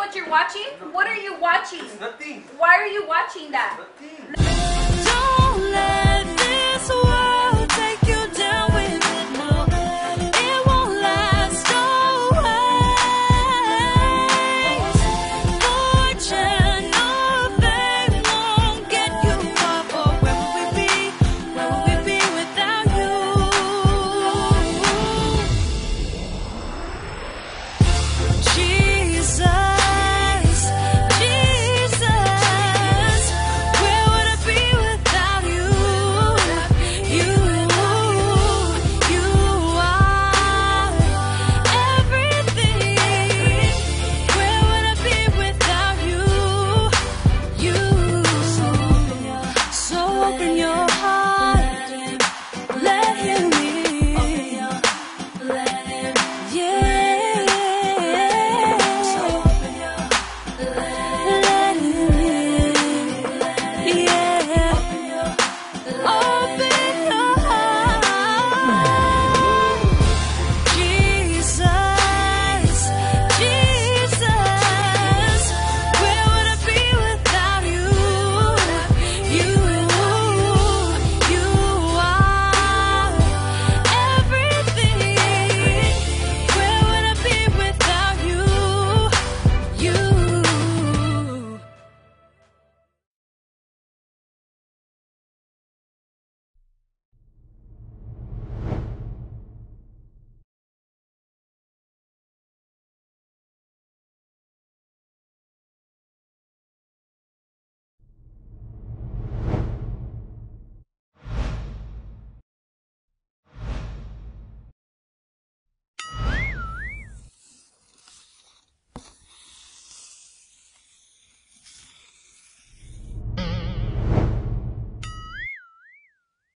what you're watching? What are you watching? Nothing. Why are you watching that? Nothing.